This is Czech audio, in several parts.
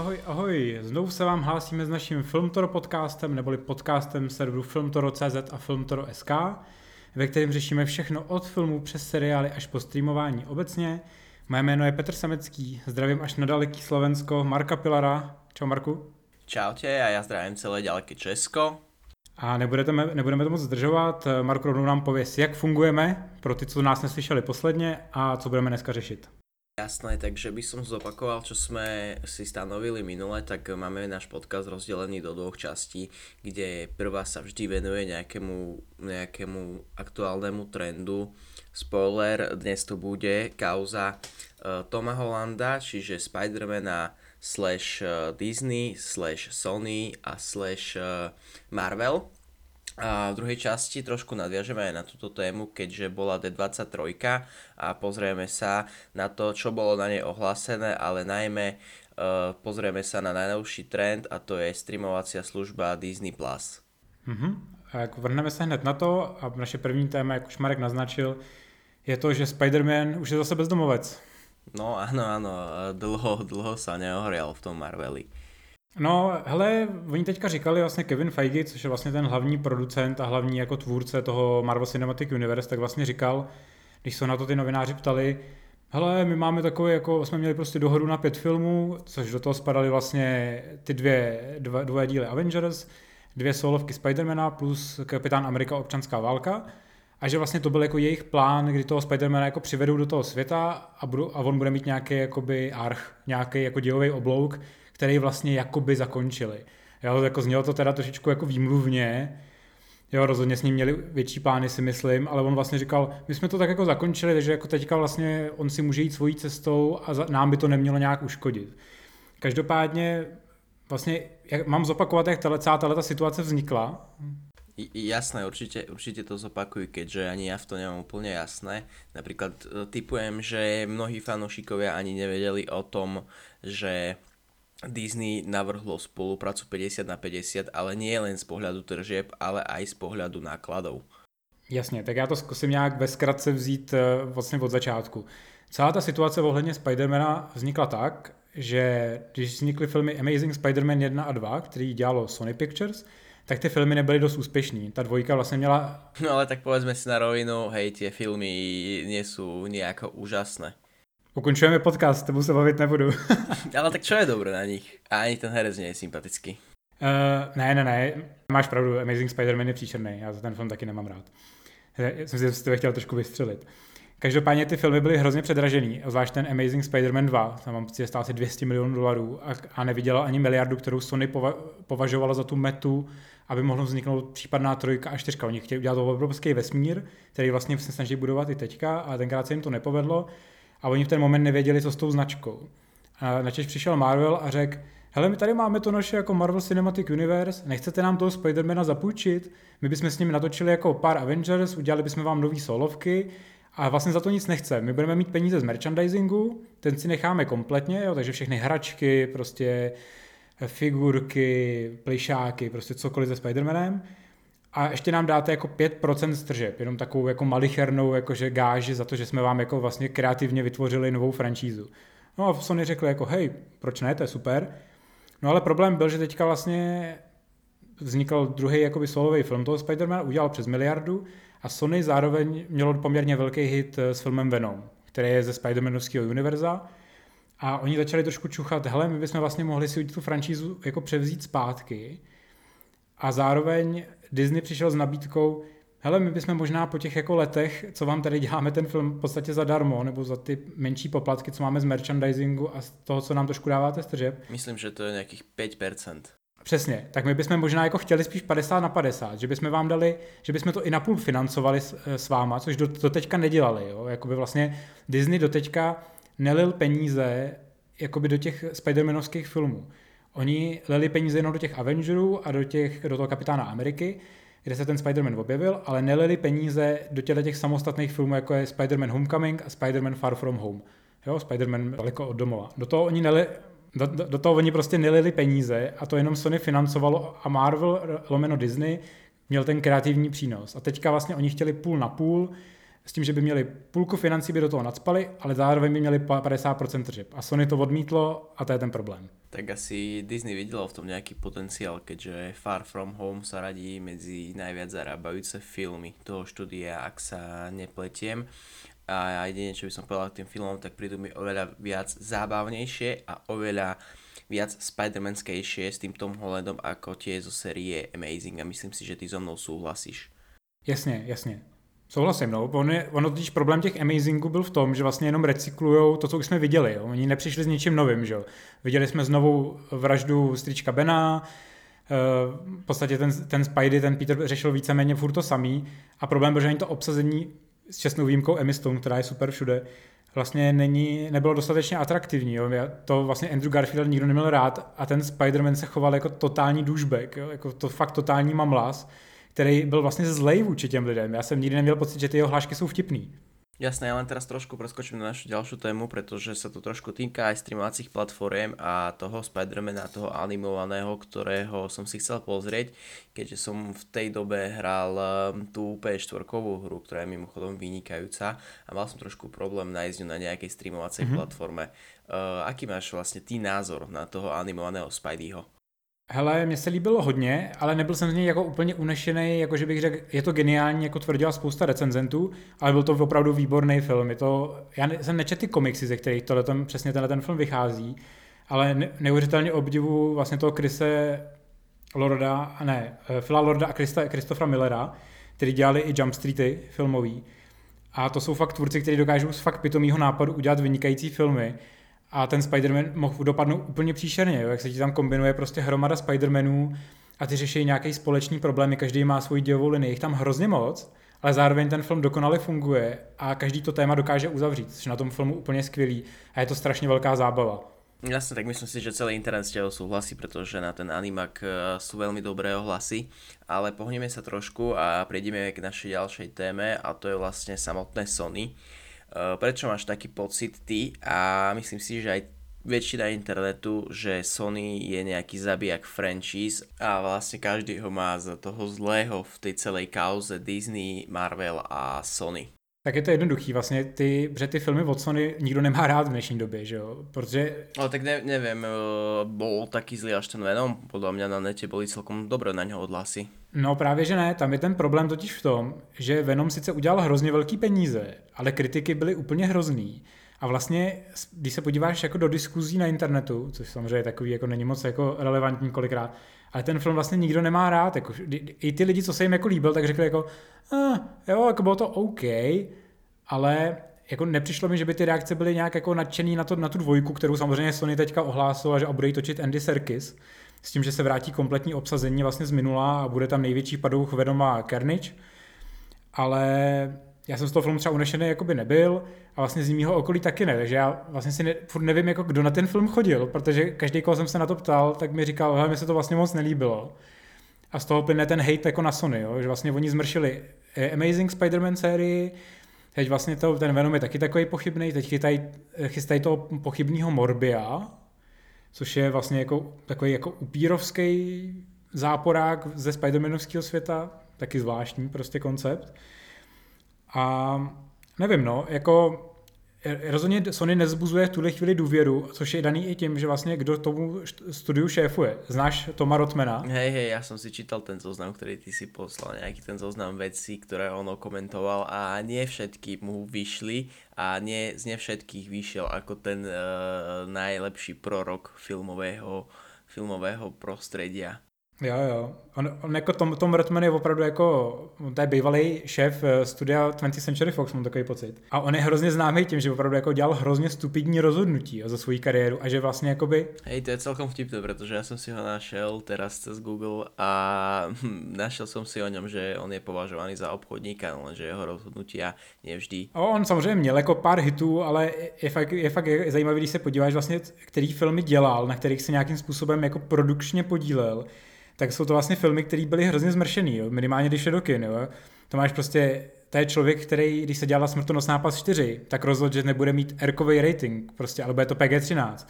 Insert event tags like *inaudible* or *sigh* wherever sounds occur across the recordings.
ahoj, ahoj. Znovu se vám hlásíme s naším Filmtoro podcastem, neboli podcastem serveru Filmtoro.cz a Filmtoro.sk, ve kterém řešíme všechno od filmů přes seriály až po streamování obecně. Moje jméno je Petr Samecký, zdravím až na daleký Slovensko, Marka Pilara. Čau Marku. Čaute a já zdravím celé ďaleké Česko. A nebudete, nebudeme to moc zdržovat. Marko rovnou nám pověs, jak fungujeme pro ty, co nás neslyšeli posledně a co budeme dneska řešit. Jasné, takže by som zopakoval, čo sme si stanovili minule, tak máme náš podcast rozdelený do dvoch častí, kde prvá sa vždy venuje nejakému, nejakému aktuálnemu trendu. Spoiler, dnes to bude kauza uh, Toma Hollanda, čiže Spidermana slash uh, Disney slash Sony a slash uh, Marvel. A v druhej časti trošku nadviažeme aj na túto tému, keďže bola D23 a pozrieme sa na to, čo bolo na nej ohlásené, ale najmä uh, pozrieme sa na najnovší trend a to je streamovacia služba Disney+. Plus. Mm-hmm. A jako vrhneme se hned na to a naše první téma, jak už Marek naznačil, je to, že Spider-Man už je zase bezdomovec. No áno, áno, dlho, dlho sa neohrial v tom Marveli. No, hele, oni teďka říkali vlastně Kevin Feige, což je vlastně ten hlavní producent a hlavní jako tvůrce toho Marvel Cinematic Universe, tak vlastně říkal, když se na to ty novináři ptali, hele, my máme takový, jako jsme měli prostě dohodu na pět filmů, což do toho spadaly vlastně ty dvě, dva, dvě díly Avengers, dvě solovky Spidermana plus Kapitán Amerika občanská válka. A že vlastně to byl jako jejich plán, kdy toho Spidermana jako přivedou do toho světa a, budu, a on bude mít nějaký jakoby arch, nějaký jako dělový oblouk, který vlastně jakoby zakončili. Jo, jako znělo to teda trošičku jako výmluvně, Jo, rozhodně s ním měli větší plány, si myslím, ale on vlastně říkal, my jsme to tak jako zakončili, takže jako teďka vlastně on si může jít svojí cestou a za, nám by to nemělo nějak uškodit. Každopádně vlastně jak, mám zopakovat, jak tato, celá tato situace vznikla. Jasné, určite, určite to zopakuj, keďže ani ja v to nemám úplne jasné. Napríklad e, typujem, že mnohí fanúšikovia ani nevedeli o tom, že Disney navrhlo spoluprácu 50 na 50, ale nie len z pohľadu tržieb, ale aj z pohľadu nákladov. Jasně, tak já to zkusím nějak ve zkratce vzít eh, vlastně od začátku. Celá ta situace ohledně Spidermana vznikla tak, že když vznikly filmy Amazing Spider-Man 1 a 2, který dělalo Sony Pictures, tak ty filmy nebyly dost úspěšný. Ta dvojka vlastně měla... No ale tak povedzme si na rovinu, hej, tie filmy sú nejako úžasné. Ukončujeme podcast, tebou se bavit nebudu. *laughs* Ale tak čo je dobré na nich? A ani ten herec nie je sympatický. Uh, ne, ne, ne, máš pravdu, Amazing Spider-Man je příšerný, já za ten film taky nemám rád. Já jsem si to chtěl trošku vystřelit. Každopádně ty filmy byly hrozně předražený, zvlášť ten Amazing Spider-Man 2, tam mám pocit, stál asi 200 milionů dolarů a, a neviděla ani miliardu, kterou Sony pova, považovala za tu metu, aby mohlo vzniknout případná trojka a čtyřka. Oni chtěli udělat obrovský vesmír, který vlastně se snaží budovat i teďka a tenkrát se jim to nepovedlo a oni v ten moment nevěděli, co s tou značkou. A načež přišel Marvel a řekl, hele, my tady máme to naše jako Marvel Cinematic Universe, nechcete nám toho Spidermana zapůjčit? My bychom s ním natočili jako pár Avengers, udělali bychom vám nový solovky a vlastně za to nic nechce. My budeme mít peníze z merchandisingu, ten si necháme kompletně, jo, takže všechny hračky, prostě figurky, plišáky, prostě cokoliv se Spidermanem a ještě nám dáte jako 5% stržeb, jenom takovou jako malichernou jakože gáži za to, že jsme vám jako vlastně kreativně vytvořili novou franšízu. No a Sony řekli jako hej, proč ne, to je super. No ale problém byl, že teďka vlastně vznikl druhý jakoby solový film toho Spider-Man, udělal přes miliardu a Sony zároveň mělo poměrně velký hit eh, s filmem Venom, který je ze Spider-Manovského univerza. A oni začali trošku čuchat, hele, my bychom vlastně mohli si tu franšízu jako převzít zpátky a zároveň Disney přišel s nabídkou, hele, my bychom možná po těch jako letech, co vám tady děláme ten film v podstatě zadarmo, nebo za ty menší poplatky, co máme z merchandisingu a z toho, co nám trošku dáváte stržeb. Myslím, že to je nějakých 5%. Přesně, tak my bychom možná jako chtěli spíš 50 na 50, že bychom vám dali, že bychom to i napůl financovali s, s váma, což do, do teďka nedělali, jo? Jakoby vlastně Disney do teďka nelil peníze jakoby do těch Spider-Manovských filmů. Oni lili peníze jenom do těch Avengerů a do, těch, do toho Kapitána Ameriky, kde se ten Spider-Man objevil, ale nelili peníze do těchto těch samostatných filmů, jako je Spider-Man Homecoming a Spider-Man Far From Home. Jo, Spider-Man daleko od domova. Do toho oni neli, do, do, do toho oni prostě nelili peníze a to jenom Sony financovalo a Marvel lomeno Disney měl ten kreativní přínos. A teďka vlastně oni chtěli půl na půl, s tím, že by měli půlku financí by do toho nadspali, ale zároveň by měli 50% tržeb. A Sony to odmítlo a to je ten problém. Tak asi Disney videlo v tom nejaký potenciál, keďže Far From Home sa radí medzi najviac zarábajúce filmy toho štúdia, ak sa nepletiem. A jedine, čo by som povedal k tým filmom, tak prídu mi oveľa viac zábavnejšie a oveľa viac Spider-Manskejšie s tým Tom Hollandom ako tie zo série Amazing a myslím si, že ty so mnou súhlasíš. Jasně, jasně. Souhlasím, no. On je, ono totiž problém těch Amazingů byl v tom, že vlastně jenom recyklujou to, co už jsme viděli. Jo. Oni nepřišli s ničím novým, že jo. Viděli jsme znovu vraždu strička Bena, eh, v podstatě ten, ten Spidey, ten Peter řešil víceméně furt to samý a problém byl, že ani to obsazení s čestnou výjimkou Emmy Stone, která je super všude, vlastně není, nebylo dostatečně atraktivní. Jo. To vlastně Andrew Garfield nikdo neměl rád a ten Spider-Man se choval jako totální douchebag, jo. jako to fakt totální mamlas který byl vlastně zlej vůči těm lidem. Já jsem nikdy neměl pocit, že ty jeho hlášky jsou vtipný. Jasné, ja len teraz trošku preskočím na našu ďalšiu tému, pretože sa to trošku týka aj streamovacích platform a toho Spidermana, toho animovaného, ktorého som si chcel pozrieť, keďže som v tej dobe hral um, tú PS4 hru, ktorá je mimochodom vynikajúca a mal som trošku problém nájsť ju na nejakej streamovacej mm-hmm. platforme. Uh, aký máš vlastne ty názor na toho animovaného Spideyho? Hele, mně se líbilo hodně, ale nebyl jsem z něj jako úplně unešený, jako že bych řekl, je to geniální, jako tvrdila spousta recenzentů, ale byl to opravdu výborný film. Je to, já ne, jsem nečetl ty komiksy, ze kterých tohle ten, přesně tenhle ten film vychází, ale ne, neuvěřitelně obdivu vlastně toho Krise Lorda, ne, Phila Lorda a Krista, Christophera Millera, který dělali i Jump Streety filmový. A to jsou fakt tvůrci, kteří dokážou z fakt pitomýho nápadu udělat vynikající filmy a ten Spider-Man mohl dopadnout úplně příšerně, jo? jak se ti tam kombinuje prostě hromada Spider-Manů a ty řeší nějaký společný problémy, každý má svůj dělovou linii, jich tam hrozně moc, ale zároveň ten film dokonale funguje a každý to téma dokáže uzavřít, což na tom filmu úplně skvělý a je to strašně velká zábava. Jasne, tak myslím si, že celý internet s tebou súhlasí, pretože na ten animak e, sú veľmi dobré ohlasy, ale pohneme sa trošku a prejdeme k našej ďalšej téme a to je vlastne samotné Sony. Eh, prečo máš taký pocit ty a myslím si, že aj väčšina internetu, že Sony je nejaký zabijak franchise a vlastne každý ho má za toho zlého v tej celej kauze Disney, Marvel a Sony. Tak je to jednoduchý, vlastně ty, že ty filmy od Sony nikdo nemá rád v dnešní době, že jo, protože... No tak ne, neviem, eh, bol taký zlý až ten Venom, podľa mňa na nete boli celkom dobré na něho odhlasy. No právě, že ne, tam je ten problém totiž v tom, že Venom sice udělal hrozně velký peníze, ale kritiky byly úplně hrozný. A vlastně, když se podíváš jako do diskuzí na internetu, což samozřejmě takový jako není moc jako relevantní kolikrát, ale ten film vlastně nikdo nemá rád. Jako, I ty lidi, co se jim jako líbil, tak řekli jako, ah, jo, jako bylo to OK, ale jako nepřišlo mi, že by ty reakce byly nějak jako nadšený na, to, na tu dvojku, kterou samozřejmě Sony teďka ohlásila, že a bude točit Andy Serkis, s tím, že se vrátí kompletní obsazení vlastně z minula a bude tam největší padouch Venoma Carnage. Ale já jsem z toho filmu třeba unešený jako by nebyl a vlastně z mého okolí taky ne, takže já vlastně si ne, furt nevím, jako kdo na ten film chodil, protože každý, koho jsem se na to ptal, tak mi říkal, že mi se to vlastně moc nelíbilo. A z toho plyne ten hate jako na Sony, jo? že vlastně oni zmršili eh, Amazing Spider-Man sérii, teď vlastně to, ten Venom je taky takový pochybný, teď chytají, eh, chystají toho pochybného Morbia, což je vlastně jako takový jako upírovský záporák ze Spider-Manovského světa, taky zvláštní prostě koncept. A nevím, no, jako rozhodně Sony nezbuzuje v tuhle chvíli důvěru, což je daný i tím, že vlastně kdo tomu studiu šéfuje. Znáš Toma Rotmana? Hej, hej, já jsem si čítal ten zoznam, který ty si poslal, nějaký ten zoznam věcí, které ono komentoval a nie všetky mu vyšli a nie, z ne všetkých vyšel jako ten uh, najlepší prorok filmového, filmového prostredia. Jo, jo. On, on jako Tom, Tom Redman je opravdu jako, to je bývalý šéf eh, studia 20th Century Fox, mám takový pocit. A on je hrozně známý tím, že opravdu jako dělal hrozně stupidní rozhodnutí za svou kariéru a že vlastně jakoby... Hej, to je celkom vtipné, protože já jsem si ho našel teraz cez Google a hm, našel jsem si o něm, že on je považovaný za obchodníka, lenže jeho rozhodnutí a nevždy. O, on samozřejmě měl jako pár hitů, ale je fakt, je fakt zajímavý, když se podíváš vlastně, který filmy dělal, na kterých se nějakým způsobem jako produkčně podílel tak jsou to vlastně filmy, které byly hrozně zmršený, jo? minimálně když je do kin. Jo? To máš prostě, to je člověk, který, když se dělala Smrtonosná pas 4, tak rozhodl, že nebude mít r rating, prostě, ale bude to PG-13.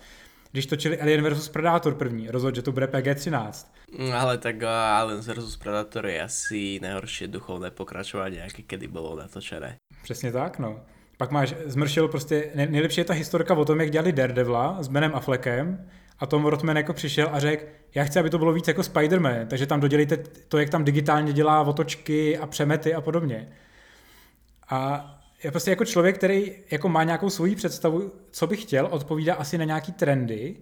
když točili Alien vs Predator první, rozhodl, že to bude PG-13. Mm, ale tak Alien vs Predator je asi nejhorší duchovné pokračování, jaké kedy bylo natočené. Přesně tak, no. Pak máš, zmršil prostě, nejlepší je ta historka o tom, jak dělali Daredevila s Benem Affleckem a Tom Rothman jako přišel a řekl, já chci, aby to bylo víc jako Spider-Man, takže tam dodělejte to, jak tam digitálně dělá otočky a přemety a podobně. A je prostě jako člověk, který jako má nějakou svoji představu, co by chtěl, odpovídá asi na nějaký trendy,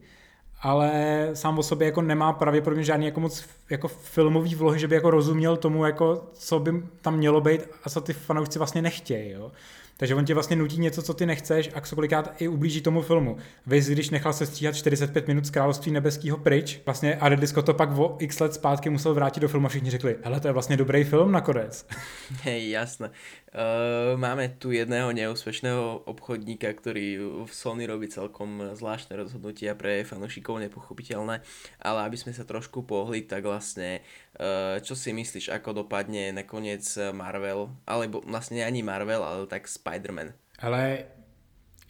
ale sám o sobě jako nemá pravděpodobně žádný jako moc jako filmový vlohy, že by jako rozuměl tomu, jako, co by tam mělo být a co ty fanoušci vlastně nechtějí. Jo? Takže on tě vlastně nutí něco, co ty nechceš a kolikrát i ublíží tomu filmu. Vy, když nechal se stříhat 45 minut z Království nebeského pryč, vlastně a Ridley Scott to pak o x let zpátky musel vrátit do filmu a všichni řekli, hele, to je vlastně dobrý film nakonec. *laughs* Hej, jasné. Uh, máme tu jedného neúspešného obchodníka, ktorý v Sony robí celkom zvláštne rozhodnutia pre fanúšikov nepochopiteľné, ale aby sme sa trošku pohli, tak vlastne uh, čo si myslíš, ako dopadne nakoniec Marvel, alebo vlastne ani Marvel, ale tak Spider-Man? Ale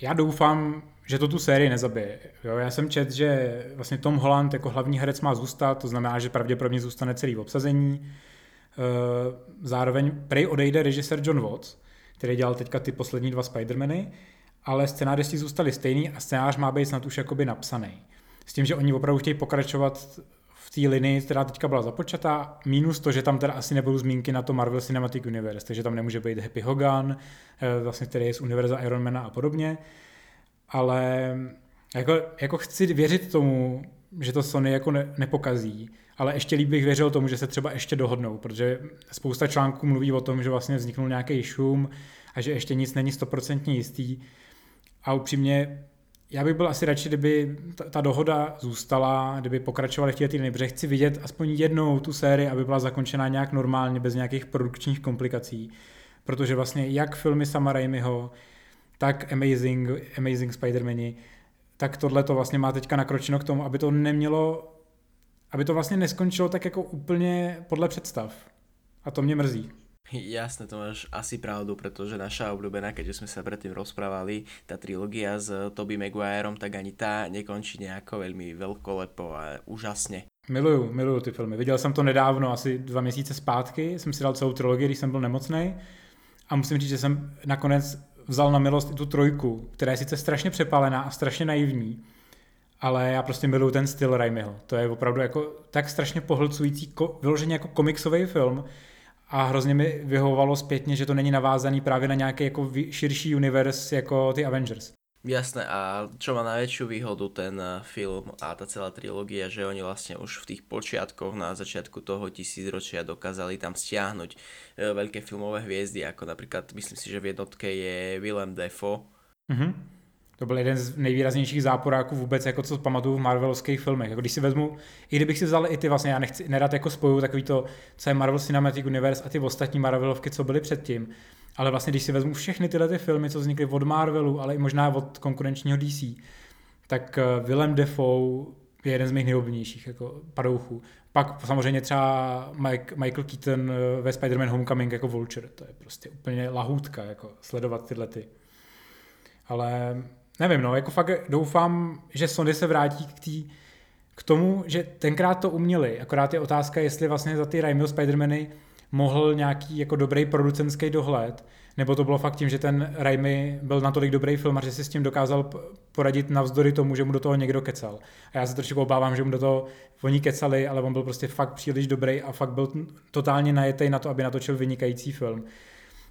já doufám, že to tu sérii nezabije. Jo, já jsem čet, že vlastně Tom Holland jako hlavní herec má zůstat, to znamená, že pravděpodobně zůstane celý v obsazení. Eh, zároveň prej odejde režisér John Watts, který dělal teďka ty poslední dva Spider-Many, ale scénáristi zůstali stejný a scénář má být snad už jakoby napsaný. S tím, že oni opravdu chtějí pokračovat v té linii, která teďka byla započatá, minus to, že tam teda asi nebudou zmínky na to Marvel Cinematic Universe, takže tam nemůže být Happy Hogan, eh, vlastně, který je z univerza Ironmana a podobně, ale jako, jako chci věřit tomu, že to Sony jako ne, nepokazí, ale ještě líp bych věřil tomu, že se třeba ještě dohodnou, protože spousta článků mluví o tom, že vlastně vzniknul nějaký šum a že ještě nic není stoprocentně jistý. A upřímně, já bych byl asi radši, kdyby ta, ta dohoda zůstala, kdyby pokračovali v těch týdny, protože chci vidět aspoň jednou tu sérii, aby byla zakončena nějak normálně, bez nějakých produkčních komplikací. Protože vlastně jak filmy Sama Raimiho, tak Amazing, Amazing Spider-Mani, tak tohle to vlastně má teďka nakročeno k tomu, aby to nemělo aby to vlastně neskončilo tak jako úplně podle představ. A to mě mrzí. Jasné, to máš asi pravdu, pretože naša obľúbená, keďže sme sa predtým rozprávali, tá trilógia s Toby Maguireom, tak ani tá nekončí nejako veľmi veľkolepo a úžasne. Miluju, miluju ty filmy. Viděl jsem to nedávno, asi dva měsíce zpátky, jsem si dal celou trilogii, když jsem byl nemocný. A musím říct, že jsem nakonec vzal na milost i tu trojku, která je sice strašně přepálená a strašně naivní, ale já prostě miluju ten styl Raimiho. To je opravdu jako tak strašně pohlcující, ko, vyloženě jako komiksový film a hrozně mi vyhovovalo zpětně, že to není navázaný právě na nějaký jako širší univerz jako ty Avengers. Jasné, a čo má najväčšiu výhodu ten eh, film a tá celá trilógia, že oni vlastne už v tých počiatkoch na začiatku toho tisícročia dokázali tam stiahnuť eh, veľké filmové hviezdy, ako napríklad, myslím si, že v jednotke je Willem Dafoe, mm-hmm to byl jeden z nejvýraznějších záporáků vůbec, jako co pamatuju v Marvelovských filmech. Jako když si vezmu, i kdybych si vzal i ty vlastně, já nechci nedat jako spoju takový to, co je Marvel Cinematic Universe a ty ostatní Marvelovky, co byly předtím. Ale vlastně, když si vezmu všechny tyhle ty filmy, co vznikly od Marvelu, ale i možná od konkurenčního DC, tak eh, Willem Dafoe je jeden z mých nejoblíbenějších jako padouchů. Pak samozřejmě třeba Mike, Michael Keaton eh, ve Spider-Man Homecoming jako Vulture. To je prostě úplně lahůdka, jako sledovat tyhle ty. Ale nevím, no, jako fakt doufám, že Sony se vrátí k tý, k tomu, že tenkrát to uměli, akorát je otázka, jestli vlastně za ty Raimi Spider-Many mohl nějaký jako dobrý producentský dohled, nebo to bylo fakt tím, že ten Raimi byl natolik dobrý filmař, že si s tím dokázal poradit navzdory tomu, že mu do toho někdo kecal. A já se trošku obávám, že mu do toho oni kecali, ale on byl prostě fakt příliš dobrý a fakt byl totálně najetý na to, aby natočil vynikající film.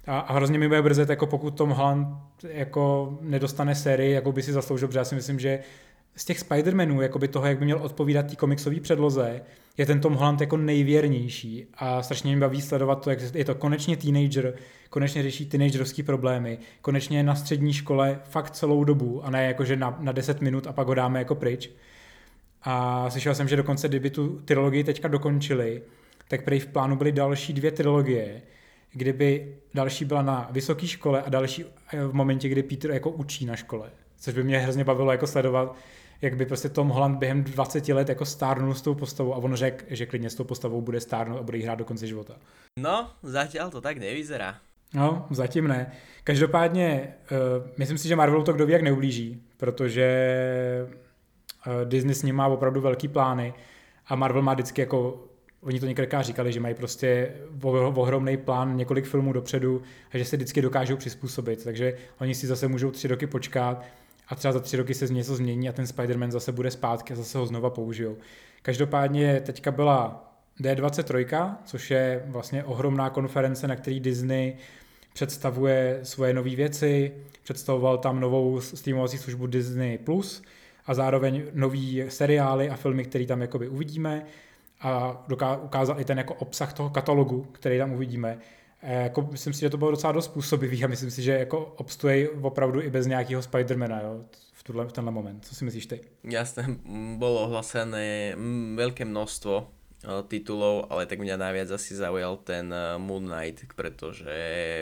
A, a hrozně mi bude brzet, jako pokud Tom Holland jako nedostane sérii, jako by si zasloužil, protože já si myslím, že z těch Spider-Manů, jako by toho, jak by měl odpovídat té komiksové předloze, je ten Tom Holland jako nejvěrnější a strašně mě baví sledovat to, jak je to konečně teenager, konečně řeší teenagerovské problémy, konečně na střední škole fakt celou dobu a ne jako, že na, na 10 minut a pak ho dáme jako pryč. A slyšel jsem, že dokonce, kdyby tu trilogii teďka dokončili, tak prý v plánu byly další dvě trilogie, kdyby další byla na vysoké škole a další eh, v momentě, kdy Peter jako učí na škole. Což by mě hrozně bavilo jako sledovat, jak by prostě Tom Holland během 20 let jako stárnul s tou postavou a on řekl, že klidně s tou postavou bude stárnout a bude jí hrát do konce života. No, zatím to tak nevyzerá. No, zatím ne. Každopádně, uh, myslím si, že Marvelu to kdo ví jak neublíží, protože Disney s ním má opravdu velký plány a Marvel má vždycky jako oni to několikrát říkali, že mají prostě ohromný plán několik filmů dopředu a že se vždycky dokážou přizpůsobit, takže oni si zase můžou tři roky počkat a třeba za tři roky se něco změní a ten Spider-Man zase bude zpátky a zase ho znova použijou. Každopádně teďka byla D23, což je vlastně ohromná konference, na který Disney představuje svoje nové věci, představoval tam novou streamovací službu Disney+, Plus a zároveň nový seriály a filmy, které tam jakoby uvidíme a ukázal i ten jako obsah toho katalogu, který tam uvidíme. E, jako, myslím si, že to bylo docela dost působivý a myslím si, že jako obstojí opravdu i bez nějakého Spidermana jo, v, tuhle, v tenhle moment. Co si myslíš ty? Jasné, bolo ohlasené veľké množstvo e, titulov, ale tak mňa najviac asi zaujal ten e, Moon Knight, pretože,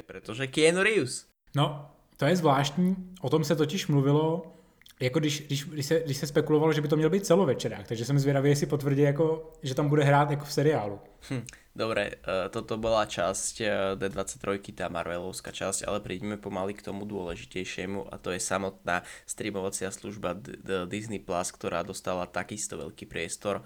pretože Keanu Reeves. No, to je zvláštní, o tom se totiž mluvilo jako když, když, když, se, když se spekulovalo, že by to měl být celovečerák, takže jsem zvědavý, jestli potvrdí, jako, že tam bude hrát jako v seriálu. Hm, dobre, uh, toto bola časť uh, D23, tá Marvelovská časť, ale prídeme pomaly k tomu dôležitejšiemu a to je samotná streamovacia služba Disney+, Plus, ktorá dostala takisto veľký priestor.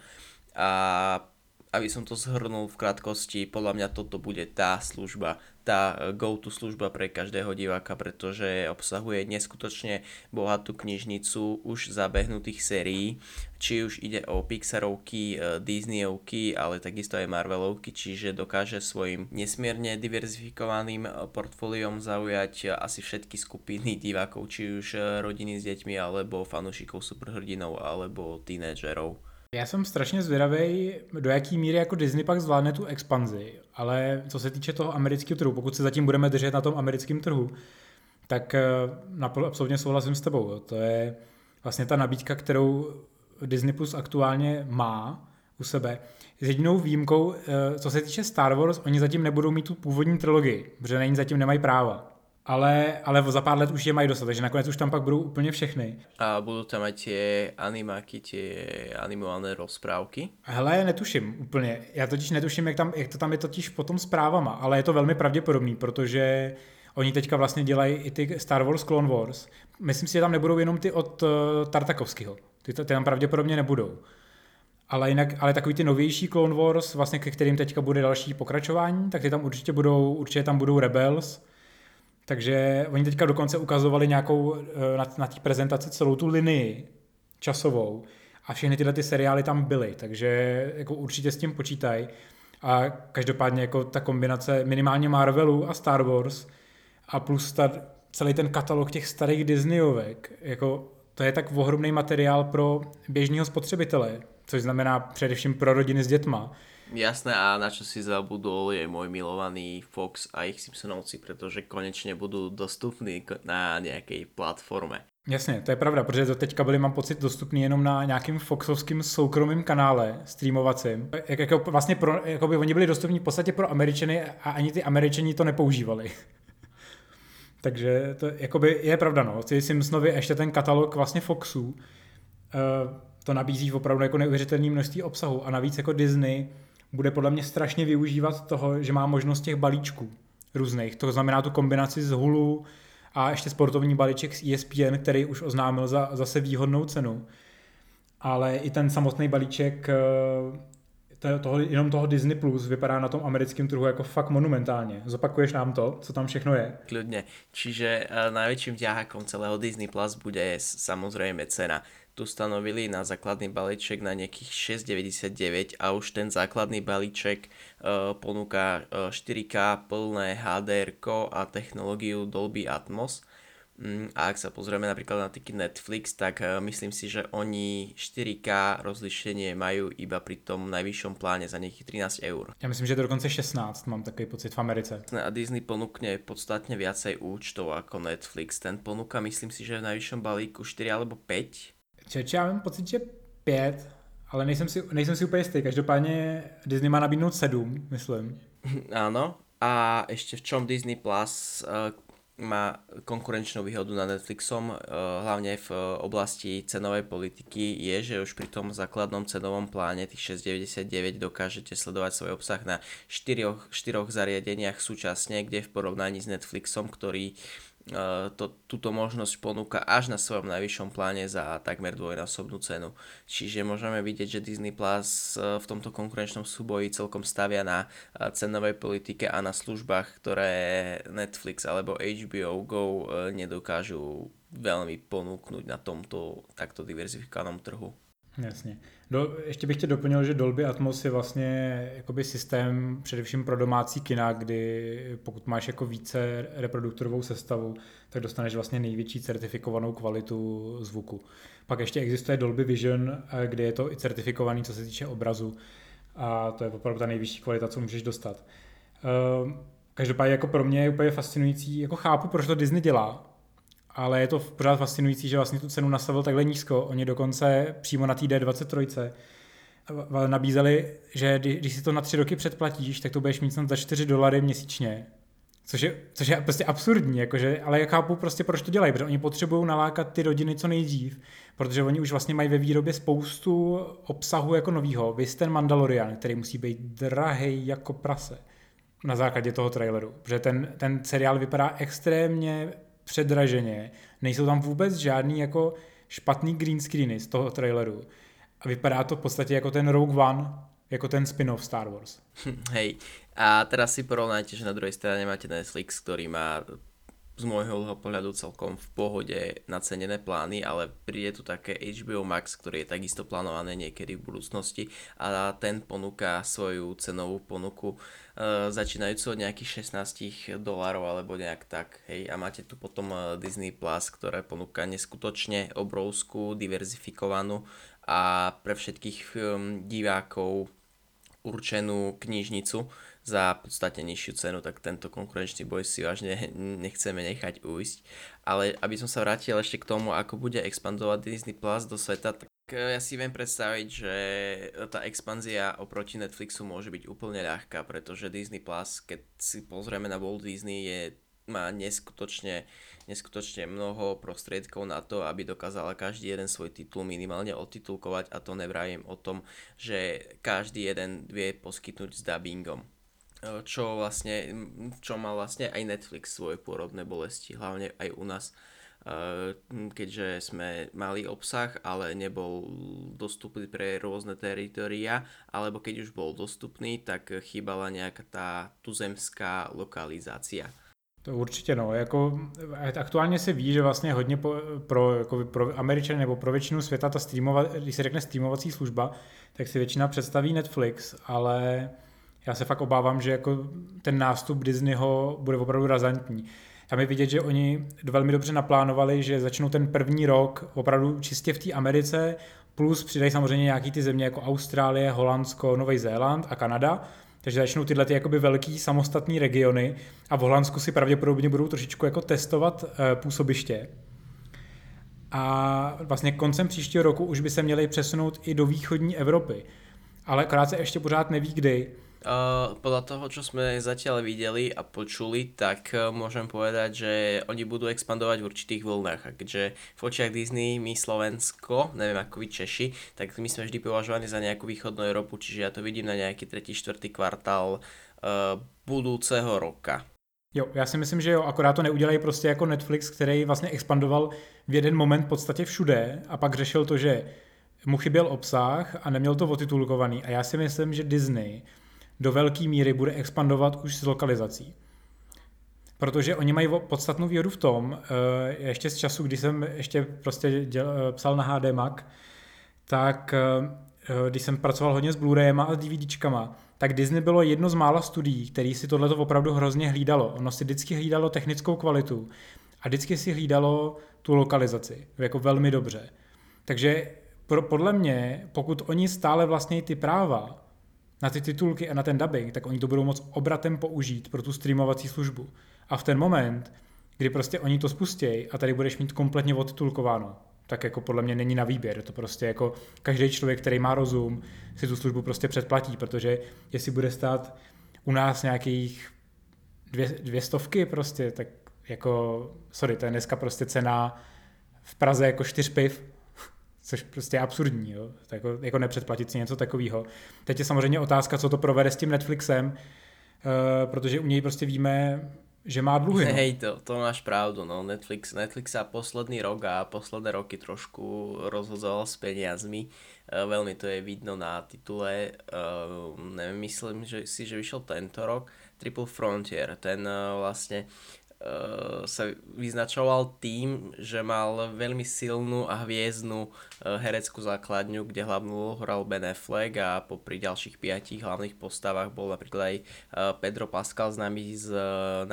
A aby som to zhrnul v krátkosti, podľa mňa toto bude tá služba, tá e, go-to služba pre každého diváka, pretože obsahuje neskutočne bohatú knižnicu už zabehnutých sérií, či už ide o Pixarovky, e, Disneyovky, ale takisto aj Marvelovky, čiže dokáže svojim nesmierne diverzifikovaným e, portfóliom zaujať asi všetky skupiny divákov, či už rodiny s deťmi, alebo fanúšikov superhrdinov, alebo tínedžerov. Já jsem strašně zvědavý, do jaký míry jako Disney pak zvládne tu expanzi, ale co se týče toho amerického trhu, pokud se zatím budeme držet na tom americkém trhu, tak eh, absolutně souhlasím s tebou. To je vlastně ta nabídka, kterou Disney Plus aktuálně má u sebe. S jedinou výjimkou, eh, co se týče Star Wars, oni zatím nebudou mít tu původní trilogii, protože na ní zatím nemají práva ale, ale za pár let už je mají dostat, takže nakonec už tam pak budou úplně všechny. A budou tam aj tie animáky, tie animované rozprávky? Hele, netuším úplně. Já totiž netuším, jak, tam, jak to tam je totiž potom s právama, ale je to velmi pravděpodobný, protože oni teďka vlastně dělají i ty Star Wars Clone Wars. Myslím si, že tam nebudou jenom ty od uh, Tartakovského. Ty, ty tam pravděpodobně nebudou. Ale jinak, ale takový ty novější Clone Wars, vlastně ke kterým teďka bude další pokračování, tak ty tam určitě budou, určitě tam budou Rebels, takže oni teďka dokonce ukazovali nějakou eh, na, na té prezentaci celou tu linii časovou a všechny tyhle ty seriály tam byly, takže jako určitě s tím počítají. A každopádně jako ta kombinace minimálně Marvelu a Star Wars a plus ta, celý ten katalog těch starých Disneyovek, jako to je tak ohromný materiál pro běžného spotřebitele, což znamená především pro rodiny s dětma. Jasné a na čo si zabudol je môj milovaný Fox a ich Simpsonovci, pretože konečne budú dostupní na nejakej platforme. Jasně, to je pravda, protože to teďka byly, mám pocit, dostupný jenom na nějakým Foxovským soukromým kanále streamovacím. Jak, jako vlastně pro, jako by oni byli dostupní v podstatě pro Američany a ani ty Američani to nepoužívali. *laughs* Takže to jakoby je pravda, no. Ty Simpsonovi ještě ten katalog vlastně Foxů uh, to nabízí opravdu jako neuvěřitelné množství obsahu a navíc jako Disney bude podle mě strašně využívat toho, že má možnost těch balíčků různých. To znamená tu kombinaci z Hulu a ještě sportovní balíček z ESPN, který už oznámil za zase výhodnou cenu. Ale i ten samotný balíček eh, toho, jenom toho Disney Plus vypadá na tom americkém trhu jako fakt monumentálně. Zopakuješ nám to, co tam všechno je? Kľudne. Čiže uh, najväčším ťahákom celého Disney Plus bude samozrejme cena tu stanovili na základný balíček na nejakých 6,99 a už ten základný balíček uh, ponúka uh, 4K plné HDR a technológiu Dolby Atmos. Mm, a ak sa pozrieme napríklad na taký Netflix, tak uh, myslím si, že oni 4K rozlišenie majú iba pri tom najvyššom pláne za nejakých 13 eur. Ja myslím, že to dokonce 16, mám takový pocit v Americe. A Disney ponúkne podstatne viacej účtov ako Netflix. Ten ponúka, myslím si, že v najvyššom balíku 4 alebo 5 Čeče, já mám pocit, že pět, ale nejsem si, nejsem si úplně jistý. Každopádně Disney má nabídnout sedm, myslím. Áno. A ešte v čom Disney Plus uh, má konkurenčnú výhodu nad Netflixom, uh, hlavne v uh, oblasti cenovej politiky, je, že už pri tom základnom cenovom pláne tých 6,99 dokážete sledovať svoj obsah na štyroch, štyroch zariadeniach súčasne, kde v porovnaní s Netflixom, ktorý to, túto možnosť ponúka až na svojom najvyššom pláne za takmer dvojnásobnú cenu. Čiže môžeme vidieť, že Disney Plus e, v tomto konkurenčnom súboji celkom stavia na e, cenovej politike a na službách, ktoré Netflix alebo HBO Go nedokážu veľmi ponúknuť na tomto takto diverzifikovanom trhu. Jasně. Do, ještě bych tě doplnil, že Dolby Atmos je vlastně jakoby systém především pro domácí kina, kdy pokud máš jako více reproduktorovou sestavu, tak dostaneš vlastně největší certifikovanou kvalitu zvuku. Pak ještě existuje Dolby Vision, eh, kde je to i certifikovaný, co se týče obrazu a to je opravdu ta nejvyšší kvalita, co můžeš dostat. Ehm, každopádně jako pro mě je úplně fascinující, jako chápu, proč to Disney dělá, ale je to pořád fascinující, že vlastně tu cenu nastavil takhle nízko. Oni dokonce přímo na té D23 nabízeli, že když si to na tři roky předplatíš, tak to budeš mít snad za 4 dolary měsíčně. Což je, což je prostě absurdní, jakože, ale já chápu prostě, proč to dělají, protože oni potřebují nalákat ty rodiny co nejdřív, protože oni už vlastně mají ve výrobě spoustu obsahu jako novýho. Vy ten Mandalorian, který musí být drahý jako prase na základě toho traileru, protože ten, ten seriál vypadá extrémně předraženě, nejsou tam vůbec žádný jako špatný green screeny z toho traileru. A vypadá to v podstatě jako ten Rogue One, jako ten spin-off Star Wars. Hej, a teraz si porovnajte, že na druhej strane máte Netflix, ktorý má z môjho pohľadu celkom v pohode nacenené plány, ale príde tu také HBO Max, ktorý je takisto plánované niekedy v budúcnosti a ten ponúka svoju cenovú ponuku uh, začínajúcu od nejakých 16 dolárov alebo nejak tak. Hej. A máte tu potom uh, Disney Plus, ktoré ponúka neskutočne obrovskú, diverzifikovanú a pre všetkých um, divákov určenú knižnicu za podstatne nižšiu cenu, tak tento konkurenčný boj si vážne *laughs* nechceme nechať ujsť. Ale aby som sa vrátil ešte k tomu, ako bude expandovať Disney Plus do sveta, tak eh, ja si viem predstaviť, že tá expanzia oproti Netflixu môže byť úplne ľahká, pretože Disney Plus, keď si pozrieme na Walt Disney, je, má neskutočne, neskutočne mnoho prostriedkov na to, aby dokázala každý jeden svoj titul minimálne otitulkovať a to nevrajím o tom, že každý jeden vie poskytnúť s dubbingom čo vlastne, čo mal vlastne aj Netflix svoje pôrodné bolesti, hlavne aj u nás keďže sme mali obsah, ale nebol dostupný pre rôzne teritoria, alebo keď už bol dostupný, tak chýbala nejaká tá tuzemská lokalizácia. To určitě no, jako aktuálně se ví, že vlastně hodně po, pro, jako pro Američany nebo pro většinu světa ta streamova, když se řekne streamovací služba, tak si většina představí Netflix, ale já se fakt obávám, že jako ten nástup Disneyho bude opravdu razantní. Tam je vidět, že oni velmi dobře naplánovali, že začnou ten první rok opravdu čistě v té Americe, plus přidají samozřejmě nějaký ty země jako Austrálie, Holandsko, Nový Zéland a Kanada, takže začnou tyhle ty jakoby velký samostatný regiony a v Holandsku si pravděpodobně budou trošičku jako testovat e, působiště. A vlastně koncem příštího roku už by se měli přesunout i do východní Evropy. Ale akorát se ještě pořád neví kdy. Uh, podľa toho, čo sme zatiaľ videli a počuli, tak uh, môžem povedať, že oni budú expandovať v určitých vlnách. A keďže v očiach Disney my Slovensko, neviem ako vy Češi, tak my sme vždy považovaní za nejakú východnú Európu, čiže ja to vidím na nejaký tretí, čtvrtý kvartál uh, budúceho roka. Jo, já si myslím, že jo, akorát to neudělají prostě jako Netflix, který vlastně expandoval v jeden moment v podstatě všude a pak řešil to, že mu chyběl obsah a neměl to otitulkovaný. A já si myslím, že Disney do velké míry bude expandovat už s lokalizací. Protože oni mají podstatnou výhodu v tom, eh, ještě z času, kdy jsem ještě prostě děl, eh, psal na HD Mac, tak eh, když jsem pracoval hodně s Blu-rayema a s DVDčkama, tak Disney bylo jedno z mála studií, který si tohleto opravdu hrozně hlídalo. Ono si vždycky hlídalo technickou kvalitu a vždycky si hlídalo tu lokalizaci, jako velmi dobře. Takže pro, podle mě, pokud oni stále vlastně ty práva, na ty titulky a na ten dubbing, tak oni to budou moc obratem použít pro tu streamovací službu. A v ten moment, kdy prostě oni to spustějí a tady budeš mít kompletně odtitulkováno, tak jako podle mě není na výběr. To prostě jako každý člověk, který má rozum, si tu službu prostě předplatí, protože jestli bude stát u nás nějakých dvě, dvě stovky prostě, tak jako, sorry, to je dneska prostě cena v Praze jako čtyř piv, což prostě je absurdní, jo? Jako, jako nepředplatit si něco takového. Teď je samozřejmě otázka, co to provede s tím Netflixem, uh, protože u něj prostě víme, že má dluhy. No. Hej, to, to máš pravdu, no. Netflix, Netflix sa posledný rok a posledné roky trošku rozhodzoval s peniazmi. Uh, veľmi to je vidno na titule. Uh, neviem, myslím že si, že vyšiel tento rok. Triple Frontier, ten uh, vlastne sa vyznačoval tým, že mal veľmi silnú a hviezdnu uh, hereckú základňu, kde hlavnú hral Ben Affleck a popri ďalších piatich hlavných postavách bol napríklad aj uh, Pedro Pascal známy z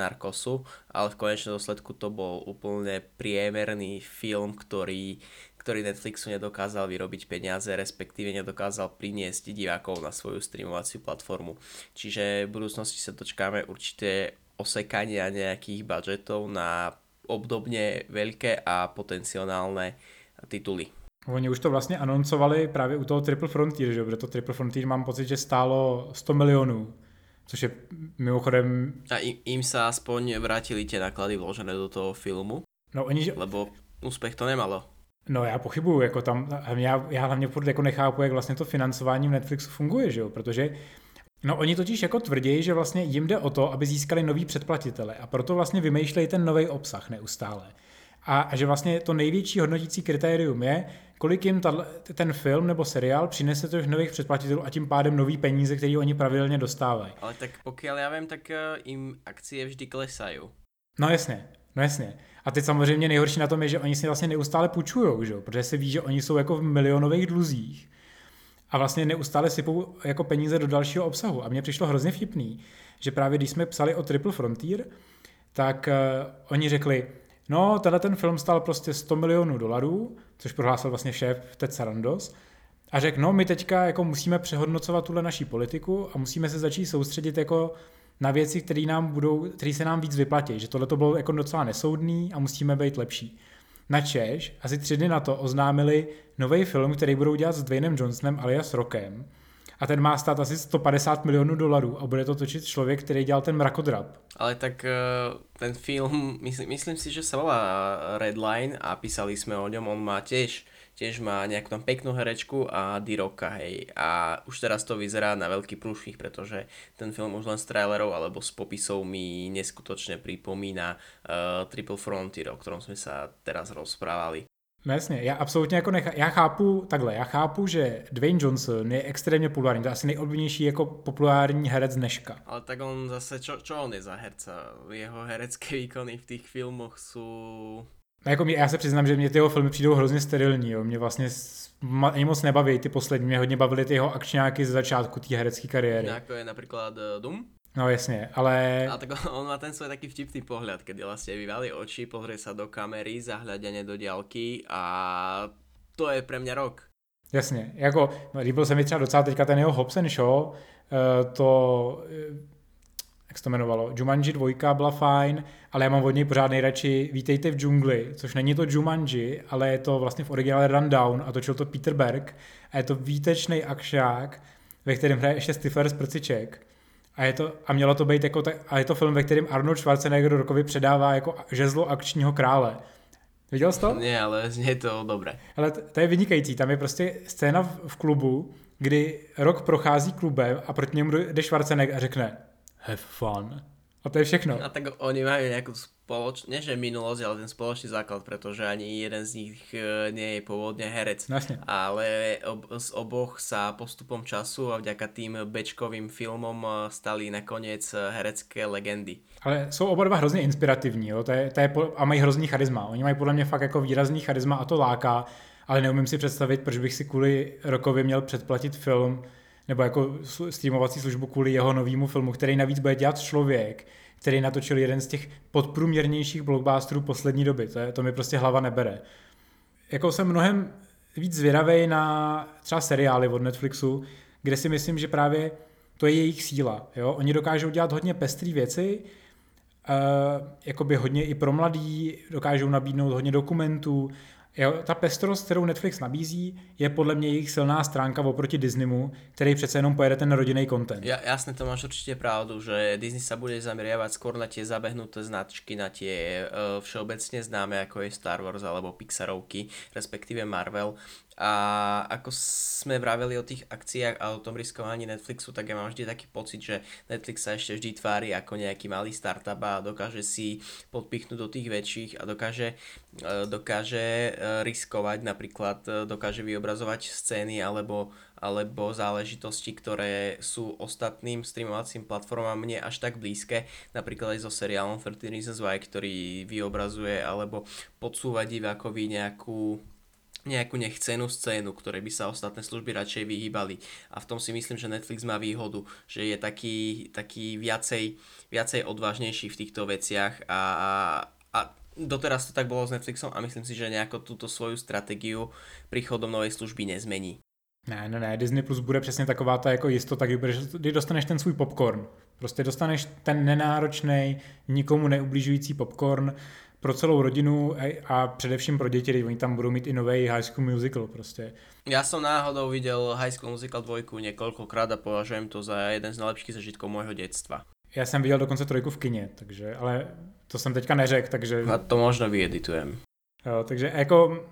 Narcosu, ale v konečnom dôsledku to bol úplne priemerný film, ktorý ktorý Netflixu nedokázal vyrobiť peniaze, respektíve nedokázal priniesť divákov na svoju streamovaciu platformu. Čiže v budúcnosti sa dočkáme určite osekania nejakých budžetov na obdobně veľké a potenciálne tituly. Oni už to vlastně anoncovali právě u toho Triple Frontier, že? protože to Triple Frontier mám pocit, že stálo 100 milionů, což je mimochodem... A im, im sa aspoň vrátili tie náklady vložené do toho filmu, no, oni, že... lebo úspěch to nemalo. No já pochybuju, jako tam, já, já hlavně furt jako nechápu, jak vlastně to financování v Netflixu funguje, že jo? protože No oni totiž jako tvrdí, že vlastně jim jde o to, aby získali nový předplatitele a proto vlastně vymýšlejí ten nový obsah neustále. A, a že vlastně to největší hodnotící kritérium je, kolik jim tato, ten film nebo seriál přinese těch nových předplatitelů a tím pádem nový peníze, které oni pravidelně dostávají. Ale tak pokud já vím, tak eh, jim akcie vždy klesají. No jasně, no jasně. A teď samozřejmě nejhorší na tom je, že oni si vlastně neustále půjčují, že? protože se ví, že oni jsou jako v milionových dluzích a vlastně neustále sypou jako peníze do dalšího obsahu. A mně přišlo hrozně vtipný, že právě když jsme psali o Triple Frontier, tak uh, oni řekli, no, tenhle ten film stál prostě 100 milionů dolarů, což prohlásil vlastně šéf Ted Sarandos, a řekl, no, my teďka jako musíme přehodnocovat tuhle naší politiku a musíme se začít soustředit jako na věci, které nám budou, které se nám víc vyplatí, že tohle to bylo jako docela nesoudný a musíme být lepší. Na Češ asi tři dny na to oznámili nový film, který budou dělat s Dwaynem Johnsonem alias Rockem. A ten má stát asi 150 milionů dolarů a bude to točit člověk, který dělal ten mrakodrap. Ale tak uh, ten film, myslím, myslím si, že se volá Redline a písali jsme o něm, on má těž tiež má nejakú tam peknú herečku a Diroka, hej. A už teraz to vyzerá na veľký prúšvih, pretože ten film už len z trailerov alebo z popisov mi neskutočne pripomína uh, Triple Frontier, o ktorom sme sa teraz rozprávali. No jasně, já absolutně jako nechá, já chápu takhle, já chápu, že Dwayne Johnson je extrémně populární, to je asi nejoblíbenější jako populární herec dneška. Ale tak on zase, čo, čo on je za herca? Jeho herecké výkony v těch filmoch jsou jako mě, já se přiznám, že mě ty jeho filmy přijdou hrozně sterilní. Jo. Mě vlastně ani moc nebaví ty poslední. Mě hodně bavily ty jeho akčňáky ze začátku té herecké kariéry. Jako je například uh, Doom? No jasně, ale... A tak *laughs* on má ten svoj taký vtipný pohľad, kedy vlastne vyvali oči, pozrie sa do kamery, zahľadenie do diálky a to je pre mňa rok. Jasně, jako no, líbil se mi třeba docela teďka ten jeho Hobson Show, uh, to jak se to jmenovalo, Jumanji 2 byla fajn, ale já mám od něj pořád nejradši Vítejte v džungli, což není to Jumanji, ale je to vlastně v originále Rundown a točil to Peter Berg a je to výtečný akšák, ve kterém hraje ještě Stifler z Prciček. A, je to, a mělo to být jako, ta, a je to film, ve kterém Arnold Schwarzenegger rokovi předává jako žezlo akčního krále. Viděl jsi to? Ne, ale zně to dobré. Ale to, to je vynikající, tam je prostě scéna v, v klubu, kdy Rok prochází klubem a proti němu jde Schwarzenegger a řekne have fun. A to je všechno. A tak oni majú nejakú spoločnú, nie že minulosť, ale ten spoločný základ, pretože ani jeden z nich e, nie je pôvodne herec. Jasne. Ale ob, z oboch sa postupom času a vďaka tým bečkovým filmom e, stali nakoniec e, herecké legendy. Ale jsou oba dva hrozně inspirativní, jo? To je, to je, a mají hrozný charisma. Oni mají podle mě fakt jako výrazný charisma a to láká, ale neumím si představit, proč bych si kvůli rokově měl předplatit film, nebo jako streamovací službu kvůli jeho novému filmu, který navíc bude dělat člověk, který natočil jeden z těch podprůměrnějších blockbusterů poslední doby. To, je, to mi prostě hlava nebere. Jako jsem mnohem víc zvědavý na třeba seriály od Netflixu, kde si myslím, že právě to je jejich síla. Jo? Oni dokážou dělat hodně pestré věci, uh, jakoby hodně i pro mladý, dokážou nabídnout hodně dokumentů, Jo, ta pestrost, kterou Netflix nabízí, je podle mě jejich silná stránka oproti Disneymu, který přece jenom pojede ten rodinný content. Ja, jasne, to máš určitě pravdu, že Disney sa bude zameriavať skôr na tie zabehnuté značky, na tie uh, všeobecne známe, ako je Star Wars alebo Pixarovky, respektíve Marvel A ako sme vraveli o tých akciách a o tom riskovaní Netflixu, tak ja mám vždy taký pocit, že Netflix sa ešte vždy tvári ako nejaký malý startup a dokáže si podpichnúť do tých väčších a dokáže, e, dokáže e, riskovať, napríklad e, dokáže vyobrazovať scény alebo alebo záležitosti, ktoré sú ostatným streamovacím platformám nie až tak blízke, napríklad aj so seriálom 13 Reasons Why, ktorý vyobrazuje alebo podsúva divákovi nejakú nejakú nechcenú scénu, ktorej by sa ostatné služby radšej vyhýbali. A v tom si myslím, že Netflix má výhodu, že je taký, taký viacej, viacej odvážnejší v týchto veciach a, a doteraz to tak bolo s Netflixom a myslím si, že nejako túto svoju stratégiu príchodom novej služby nezmení. Ne, ne, ne, Disney Plus bude přesně taková ta jako jistota, kdy dostaneš ten svůj popcorn. Prostě dostaneš ten nenáročný, nikomu neubližující popcorn, pro celou rodinu a především pro děti, oni tam budou mít i nový High School Musical prostě. Já jsem náhodou viděl High School Musical 2 několikrát a považujem to za jeden z nejlepších zažitků mojho dětstva. Já jsem viděl dokonce trojku v kině, takže, ale to jsem teďka neřekl, takže... A to možno vyeditujem. Jo, takže jako,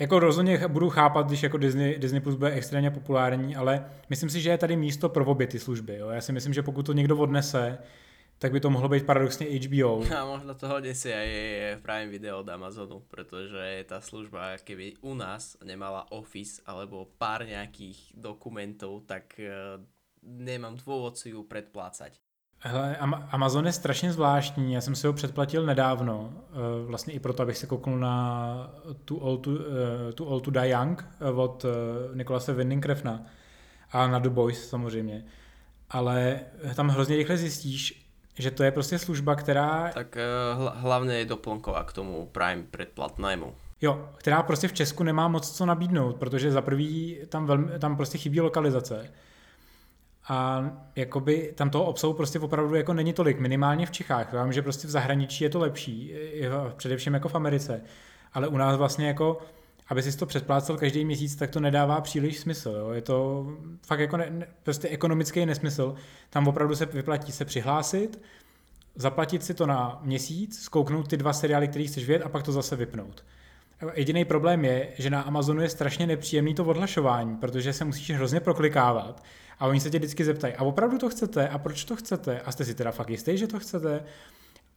jako rozhodně budu chápat, když jako Disney, Disney Plus bude extrémně populární, ale myslím si, že je tady místo pro obě ty služby. Jo? Já si myslím, že pokud to někdo odnese, tak by to mohlo být paradoxně HBO. *laughs* A možno to hodně si aj Prime Video od Amazonu, protože ta služba, keby u nás nemala Office alebo pár nějakých dokumentů, tak uh, nemám důvod si ju předplácať. Hele, Amazon je strašně zvláštní, já jsem si ho předplatil nedávno, eh, vlastně i proto, abych se kouknul na tu All to, tu All to Die Young od Nikolase Winding Refna a na The Boys samozřejmě. Ale tam hrozně rychle zjistíš, že to je prostě služba, která... Tak uh, hlavně je doplnková k tomu Prime předplatnému. Jo, která prostě v Česku nemá moc co nabídnout, protože za prvý tam, velmi, tam prostě chybí lokalizace. A jakoby tam toho obsahu prostě opravdu jako není tolik, minimálně v Čechách. Vím, že prostě v zahraničí je to lepší, především jako v Americe. Ale u nás vlastně jako, aby si to předplácel každý měsíc, tak to nedává příliš smysl. Jo. Je to fakt jako ne, prostě ekonomický nesmysl. Tam opravdu se vyplatí se přihlásit, zaplatit si to na měsíc, zkouknout ty dva seriály, které chceš vidět a pak to zase vypnout. Jediný problém je, že na Amazonu je strašně nepříjemný to odhlašování, protože se musíš hrozně proklikávat a oni se tě vždycky zeptají, a opravdu to chcete a proč to chcete a jste si teda fakt jistý, že to chcete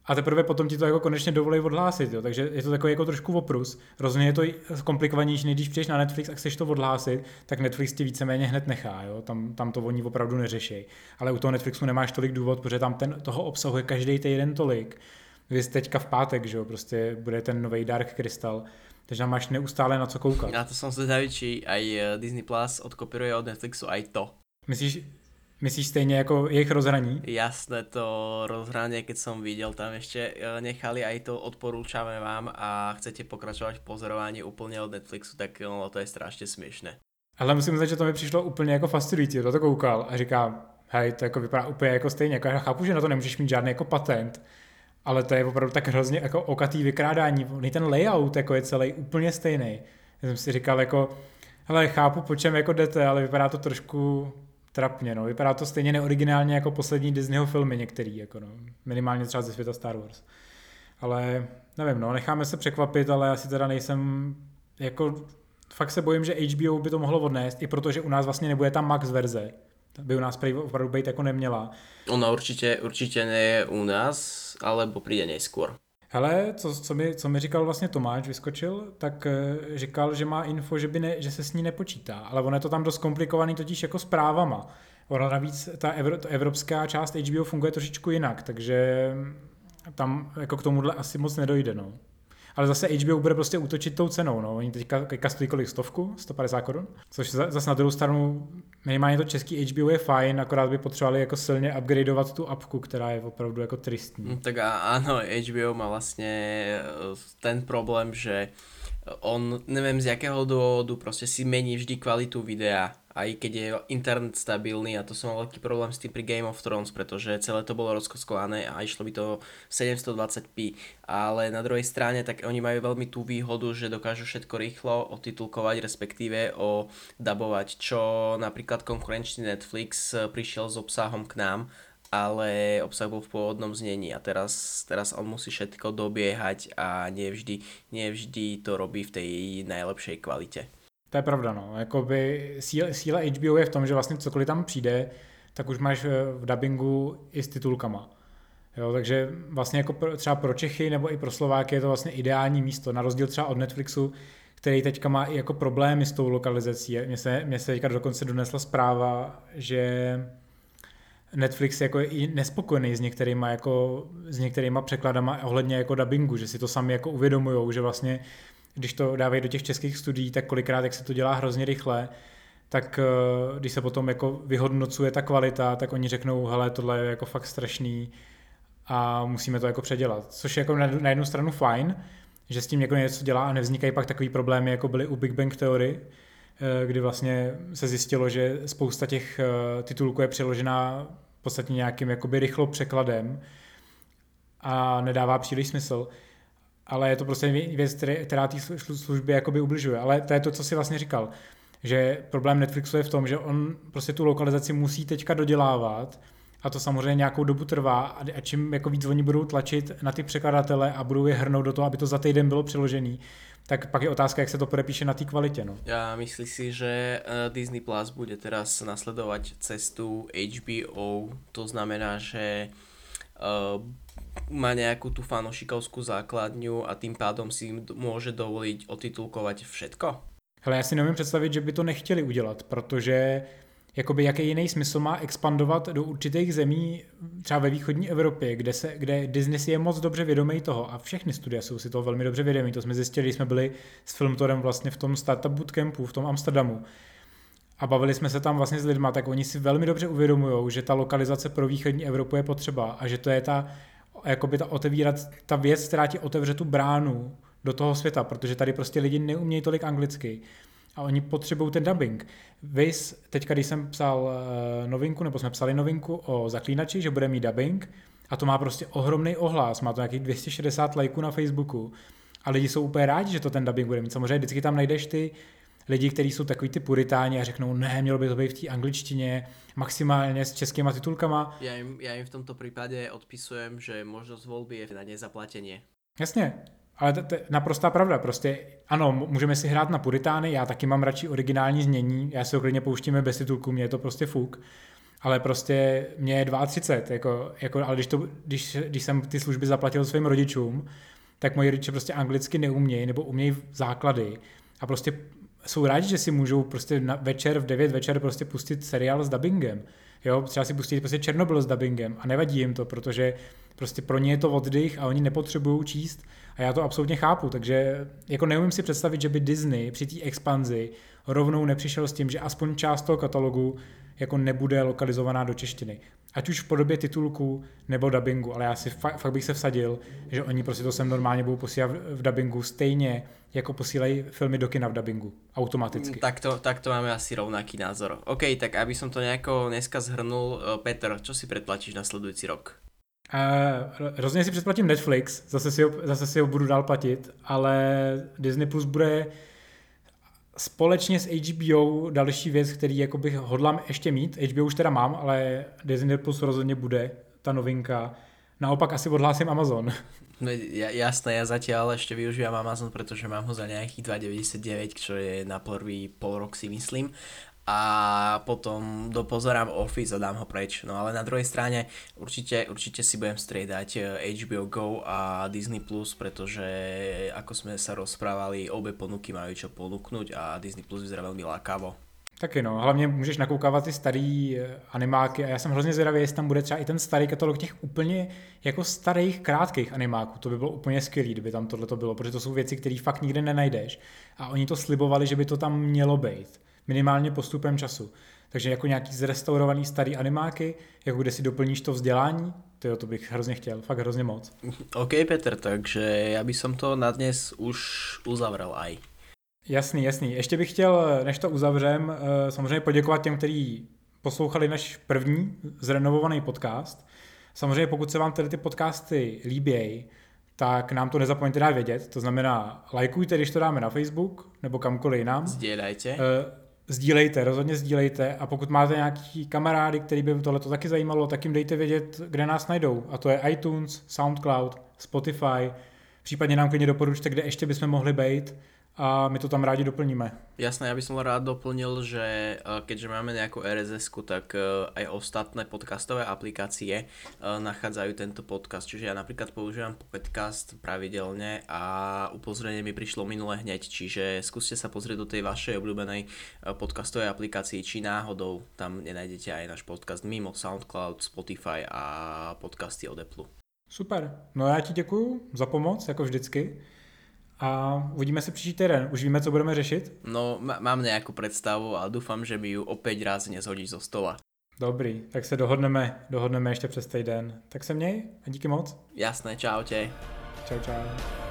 a teprve potom ti to jako konečně dovolí odhlásit, jo. takže je to takový jako trošku oprus. Rozhodně je to komplikovanější, než když přijdeš na Netflix a chceš to odhlásit, tak Netflix ti víceméně hned nechá, jo. Tam, tam to oni opravdu neřeší. Ale u toho Netflixu nemáš tolik důvod, protože tam ten, toho obsahuje každý týden tolik. Vy teďka v pátek, že jo, prostě bude ten nový Dark Crystal, takže tam máš neustále na co koukat. Já to jsem zvedavý, či aj eh, Disney Plus odkopíruje od Netflixu aj to. Myslíš, Myslíš stejně jako jejich rozhraní? Jasné, to rozhranie, keď som videl, tam ešte e, nechali aj to odporúčame vám a chcete pokračovat v pozorování úplně od Netflixu, tak no, to je strašně směšné. Ale musím říct, že to mi přišlo úplně jako fascinující, to to koukal a říkám, hej, to jako vypadá úplně jako stejně, jako já chápu, že na to nemůžeš mít žádný jako patent, ale to je opravdu tak hrozně jako okatý vykrádání, ten layout jako je celý úplně stejný. Já jsem si říkal jako, hele, chápu, po čem jako jdete, ale vypadá to trošku trapně, no. Vypadá to stejně neoriginálně jako poslední Disneyho filmy některý, jako no. Minimálně třeba ze světa Star Wars. Ale nevím, no, necháme se překvapit, ale asi teda nejsem, jako fakt se bojím, že HBO by to mohlo odnést, i protože u nás vlastně nebude ta max verze. Ta by u nás opravdu být jako neměla. Ona určitě, určitě ne u nás, alebo přijde nejskôr. Hele, co, co, mi, co mi říkal vlastně Tomáš, vyskočil, tak uh, říkal, že má info, že, by ne, že se s ní nepočítá, ale ono je to tam dost komplikovaný totiž jako s právama. Ono navíc, ta evro, evropská část HBO funguje trošičku jinak, takže tam jako k tomuhle asi moc nedojde, no. Ale zase HBO bude prostě útočit tou cenou. No. Oni teďka, teďka stojí kolik stovku? 150 korun? Což zase na druhou stranu minimálně to český HBO je fajn, akorát by potřebovali jako silně upgradeovat tu apku, která je opravdu jako tristní. Mm, tak a, ano, HBO má vlastně eh, ten problém, že on, nevím z jakého důvodu, prostě si mení vždy kvalitu videa aj keď je internet stabilný a to som mal veľký problém s tým pri Game of Thrones, pretože celé to bolo rozkoskované a išlo by to 720p, ale na druhej strane tak oni majú veľmi tú výhodu, že dokážu všetko rýchlo otitulkovať, respektíve o dabovať, čo napríklad konkurenčný Netflix prišiel s obsahom k nám ale obsah bol v pôvodnom znení a teraz, teraz on musí všetko dobiehať a nevždy, nevždy to robí v tej najlepšej kvalite. To je pravda, no. Jakoby síla, síla HBO je v tom, že vlastně cokoliv tam přijde, tak už máš eh, v dubbingu i s titulkama. Jo, takže vlastně jako pro, třeba pro Čechy nebo i pro Slováky je to vlastně ideální místo, na rozdíl třeba od Netflixu, který teďka má i jako problémy s tou lokalizací. Mně se, mně se teďka dokonce donesla zpráva, že Netflix jako je i nespokojený s některýma, jako, s některýma překladama ohledně jako dubbingu, že si to sami jako uvědomujou, že vlastně když to dávají do těch českých studií, tak kolikrát, jak se to dělá hrozně rychle, tak eh, když se potom jako vyhodnocuje ta kvalita, tak oni řeknou, hele, tohle je jako fakt strašný a musíme to jako předělat. Což je jako na jednu stranu fajn, že s tím jako něco dělá a nevznikají pak takový problémy, jako byly u Big Bang Theory, eh, kdy vlastně se zjistilo, že spousta těch eh, titulků je přeložená v podstatě nějakým jakoby rychlo překladem a nedává příliš smysl. Ale je to prostě věc, která té službě jakoby ubližuje. Ale to je to, co si vlastně říkal, že problém Netflixu je v tom, že on prostě tu lokalizaci musí teďka dodělávat, a to samozřejmě nějakou dobu trvá a čím jako víc oni budou tlačit na ty překladatele a budou je hrnout do toho, aby to za týden bylo přeložený, tak pak je otázka, jak se to podepíše na té kvalitě. No. Ja myslím si, že eh, Disney Plus bude teraz nasledovať cestu HBO, to znamená, že uh, má nejakú tú fanošikovskú základňu a tým pádom si môže dovoliť otitulkovať všetko? Hele, já si nevím představit, že by to nechtěli udělat, protože jakoby jaký jiný smysl má expandovat do určitých zemí, třeba ve východní Evropě, kde, se, kde Disney si je moc dobře vědomý toho a všechny studia jsou si toho velmi dobře vědomí. To jsme zjistili, když jsme byli s Filmtorem vlastně v tom startup bootcampu v tom Amsterdamu a bavili jsme se tam vlastně s lidma, tak oni si velmi dobře uvědomují, že ta lokalizace pro východní Evropu je potřeba a že to je ta, jakoby ta otevírat, ta věc, která ti otevře tu bránu do toho světa, protože tady prostě lidi neumějí tolik anglicky a oni potřebují ten dubbing. Vys, teďka když jsem psal uh, novinku, nebo jsme psali novinku o zaklínači, že bude mít dubbing, a to má prostě ohromný ohlas, má to nějakých 260 lajků na Facebooku a lidi jsou úplně rádi, že to ten dubbing bude mít. Samozřejmě vždycky tam najdeš ty lidi, kteří jsou takový ty puritáni a řeknou, ne, mělo by to být v té angličtině, maximálně s českýma titulkama. Já jim, já jim v tomto případě odpisujem, že možnost volby je na nezaplatení. Jasně, ale to, to je naprostá pravda. Prostě ano, můžeme si hrát na puritány, já taky mám radši originální znění, já si ho klidně pouštíme bez titulku, mě je to prostě fuk. Ale prostě mě je 32, jako, jako, ale když, to, když, když jsem ty služby zaplatil svým rodičům, tak moji rodiče prostě anglicky neumějí nebo umějí základy a prostě jsou rádi, že si můžou prostě na večer v 9 večer prostě pustit seriál s dubbingem. Jo, třeba si pustit prostě Černobyl s dubbingem a nevadí jim to, protože prostě pro ně je to oddych a oni nepotřebují číst a já to absolutně chápu, takže jako neumím si představit, že by Disney při té expanzi rovnou nepřišel s tím, že aspoň část toho katalogu jako nebude lokalizovaná do češtiny. Ať už v podobě titulku nebo dubbingu, ale já si fakt, fakt bych se vsadil, že oni prostě to sem normálně budou posílat v dubbingu stejně, jako posílají filmy do kina v dubbingu, automaticky. Tak to, tak to máme asi rovnaký názor. OK, tak aby som to nejako dneska zhrnul, eh, Petr, čo si predplatíš na sledujúci rok? Uh, rozhodně si předplatím Netflix, zase si, ho, zase si ho budu dál platit, ale Disney Plus bude společně s HBO další věc, který jako bych hodlám ještě mít. HBO už teda mám, ale Disney Plus rozhodně bude ta novinka. Naopak asi odhlásím Amazon. No, jasné, ja zatiaľ ešte využívam Amazon, pretože mám ho za nejakých 2,99, čo je na prvý pol rok si myslím a potom dopozerám Office a dám ho preč. No ale na druhej strane určite, určite si budem striedať HBO eh, Go a Disney+, Plus, pretože ako sme sa rozprávali, obe ponuky majú čo ponúknuť a Disney Plus vyzerá veľmi lákavo. Taky no, hlavně můžeš nakoukávat ty starý eh, animáky a já jsem hrozně zvědavý, jestli tam bude třeba i ten starý katalog těch úplně jako starých krátkých animáků. To by bylo úplně skvělé, kdyby tam tohle bylo, protože to jsou věci, které fakt nikde nenajdeš. A oni to slibovali, že by to tam mělo být minimálně postupem času. Takže jako nějaký zrestaurovaný starý animáky, jako kde si doplníš to vzdělání, to, to bych hrozně chtěl, fakt hrozně moc. OK, Petr, takže já bych som to na dnes už uzavřel aj. Jasný, jasný. Ještě bych chtěl, než to uzavřem, eh, samozřejmě poděkovat těm, kteří poslouchali náš první zrenovovaný podcast. Samozřejmě pokud se vám tady ty podcasty líbějí, tak nám to nezapomeňte dát vědět. To znamená, lajkujte, když to dáme na Facebook nebo kamkoliv jinam. Sdělejte. Uh, sdílejte, rozhodně sdílejte. A pokud máte nějaký kamarády, který by tohle taky zajímalo, tak jim dejte vědět, kde nás najdou. A to je iTunes, SoundCloud, Spotify, případně nám klidně doporučte, kde ještě bychom mohli být a my to tam rádi doplníme. Jasné, ja by som rád doplnil, že eh, keďže máme nejakú rss tak eh, aj ostatné podcastové aplikácie eh, nachádzajú tento podcast. Čiže ja napríklad používam podcast pravidelne a upozornenie mi prišlo minule hneď, čiže skúste sa pozrieť do tej vašej obľúbenej podcastovej aplikácii, či náhodou tam nenájdete aj náš podcast mimo SoundCloud, Spotify a podcasty od Apple. Super, no já ti děkuju za pomoc, jako vždycky. A uvidíme se příští týden. Už víme, co budeme řešit? No, mám nějakou představu a doufám, že mi ju opět raz nezhodíš zo stola. Dobrý, tak se dohodneme, dohodneme ještě přes týden. Tak se měj a díky moc. Jasné, čau tě. Čau, čau.